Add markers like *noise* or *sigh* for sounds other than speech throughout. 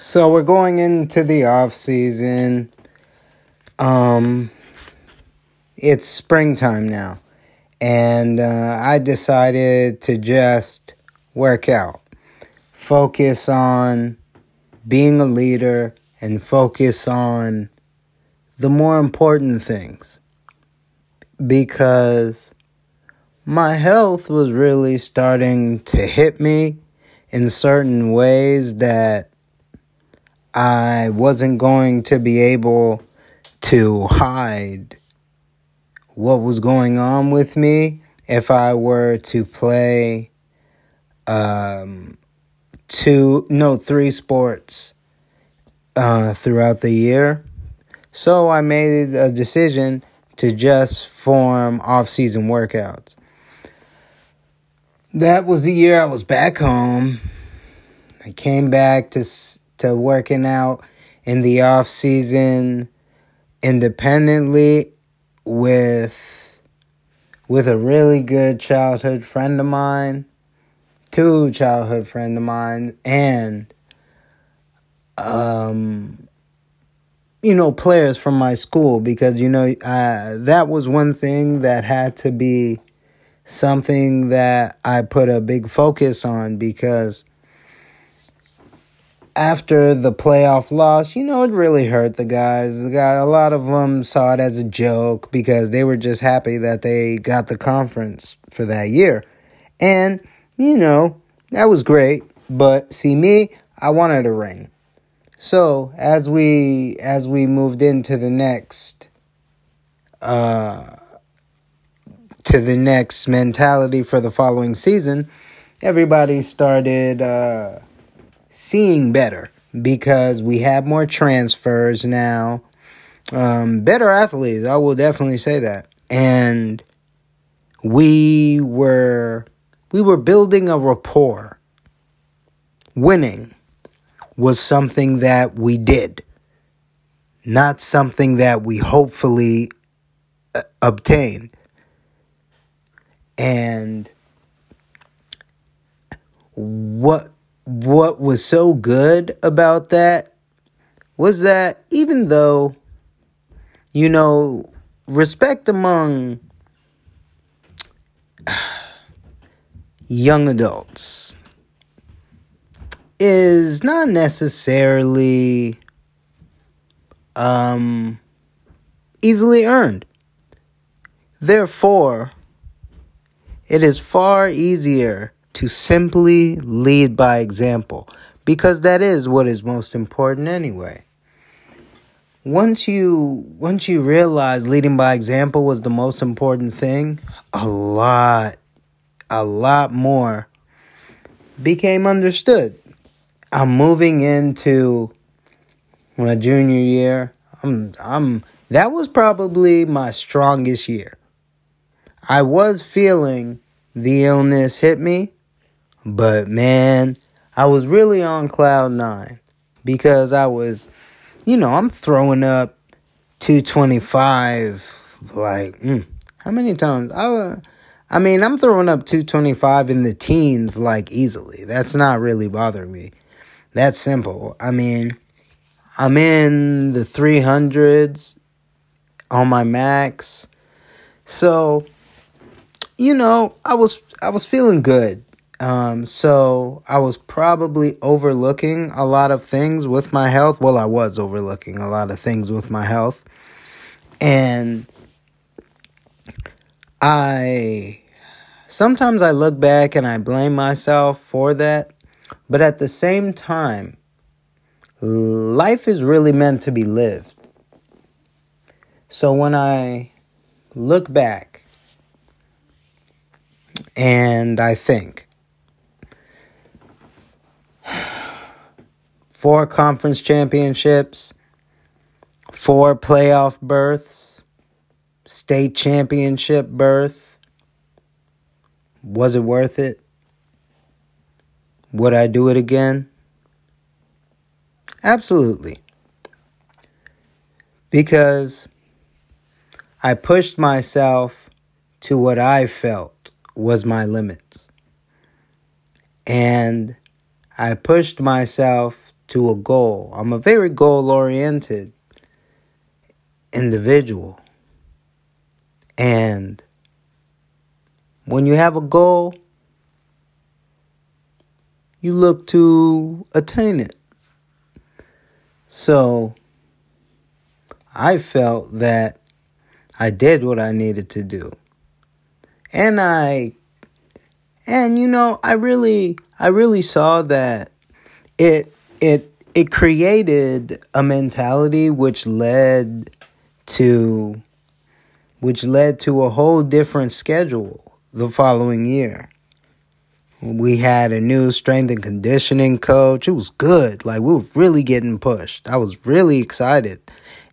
So we're going into the off season. Um, it's springtime now, and uh, I decided to just work out, focus on being a leader, and focus on the more important things. Because my health was really starting to hit me in certain ways that I wasn't going to be able to hide what was going on with me if I were to play um, two, no, three sports uh, throughout the year. So I made a decision to just form off season workouts. That was the year I was back home. I came back to to working out in the off season independently with with a really good childhood friend of mine, two childhood friend of mine, and um, you know, players from my school because you know uh, that was one thing that had to be something that I put a big focus on because after the playoff loss, you know, it really hurt the guys. The guy, a lot of them saw it as a joke because they were just happy that they got the conference for that year. And, you know, that was great. But see me, I wanted a ring. So as we as we moved into the next uh to the next mentality for the following season, everybody started uh seeing better because we have more transfers now. Um, better athletes, I will definitely say that. And we were we were building a rapport. Winning was something that we did, not something that we hopefully uh, obtained. And what what was so good about that was that even though you know respect among *sighs* young adults is not necessarily um, easily earned. Therefore, it is far easier to simply lead by example because that is what is most important anyway. Once you once you realize leading by example was the most important thing, a lot a lot more became understood. I'm moving into my junior year. I'm I'm that was probably my strongest year. I was feeling the illness hit me, but man, I was really on cloud 9 because I was you know, I'm throwing up 225 like mm, how many times I I mean, I'm throwing up 225 in the teens like easily. That's not really bothering me. That's simple. I mean, I'm in the 300s on my max. So, you know, I was I was feeling good. Um, so I was probably overlooking a lot of things with my health. Well, I was overlooking a lot of things with my health. And I sometimes I look back and I blame myself for that but at the same time, life is really meant to be lived. So when I look back and I think, four conference championships, four playoff berths, state championship berth. Was it worth it? Would I do it again? Absolutely. Because I pushed myself to what I felt was my limits. And I pushed myself to a goal. I'm a very goal oriented individual. And when you have a goal, you look to attain it. So I felt that I did what I needed to do. And I and you know, I really I really saw that it it it created a mentality which led to which led to a whole different schedule the following year. We had a new strength and conditioning coach. It was good. Like we were really getting pushed. I was really excited.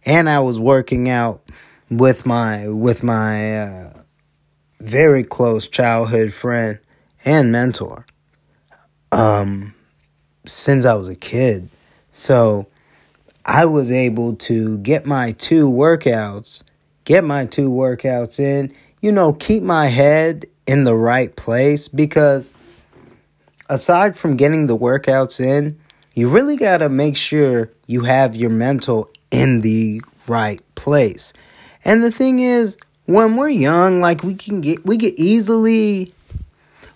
And I was working out with my with my uh, very close childhood friend and mentor. Um since I was a kid. So I was able to get my two workouts, get my two workouts in, you know, keep my head in the right place because aside from getting the workouts in, you really got to make sure you have your mental in the right place. And the thing is, when we're young, like we can get we get easily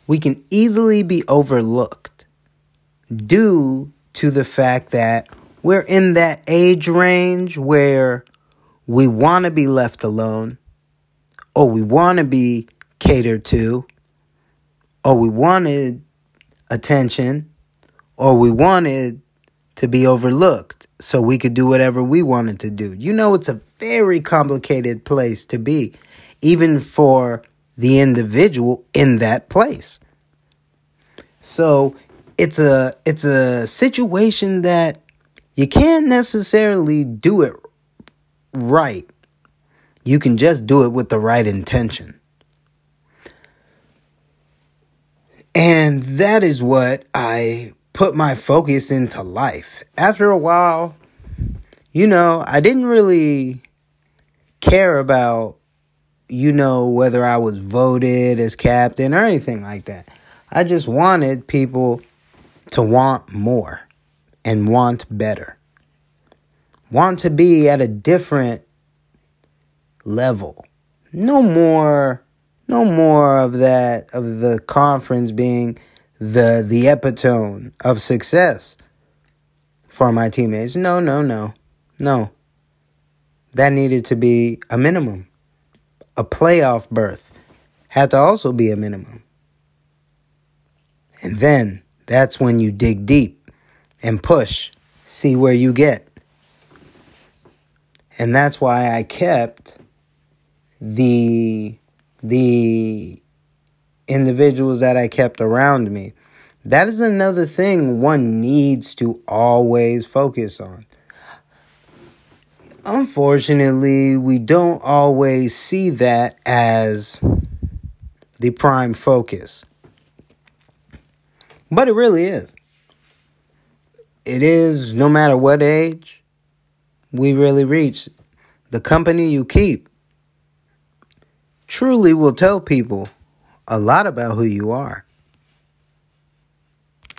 we can easily be overlooked due to the fact that we're in that age range where we want to be left alone or we want to be catered to or we wanted attention or we wanted to be overlooked so we could do whatever we wanted to do. You know, it's a very complicated place to be, even for the individual in that place. So it's a it's a situation that you can't necessarily do it right. You can just do it with the right intention. And that is what I put my focus into life. After a while, you know, I didn't really care about, you know, whether I was voted as captain or anything like that. I just wanted people to want more and want better. Want to be at a different level. No more no more of that of the conference being the the epitome of success for my teammates. No, no, no. No. That needed to be a minimum. A playoff berth had to also be a minimum. And then that's when you dig deep and push, see where you get. And that's why I kept the the individuals that I kept around me. That is another thing one needs to always focus on. Unfortunately, we don't always see that as the prime focus. But it really is. It is no matter what age we really reach. The company you keep truly will tell people a lot about who you are.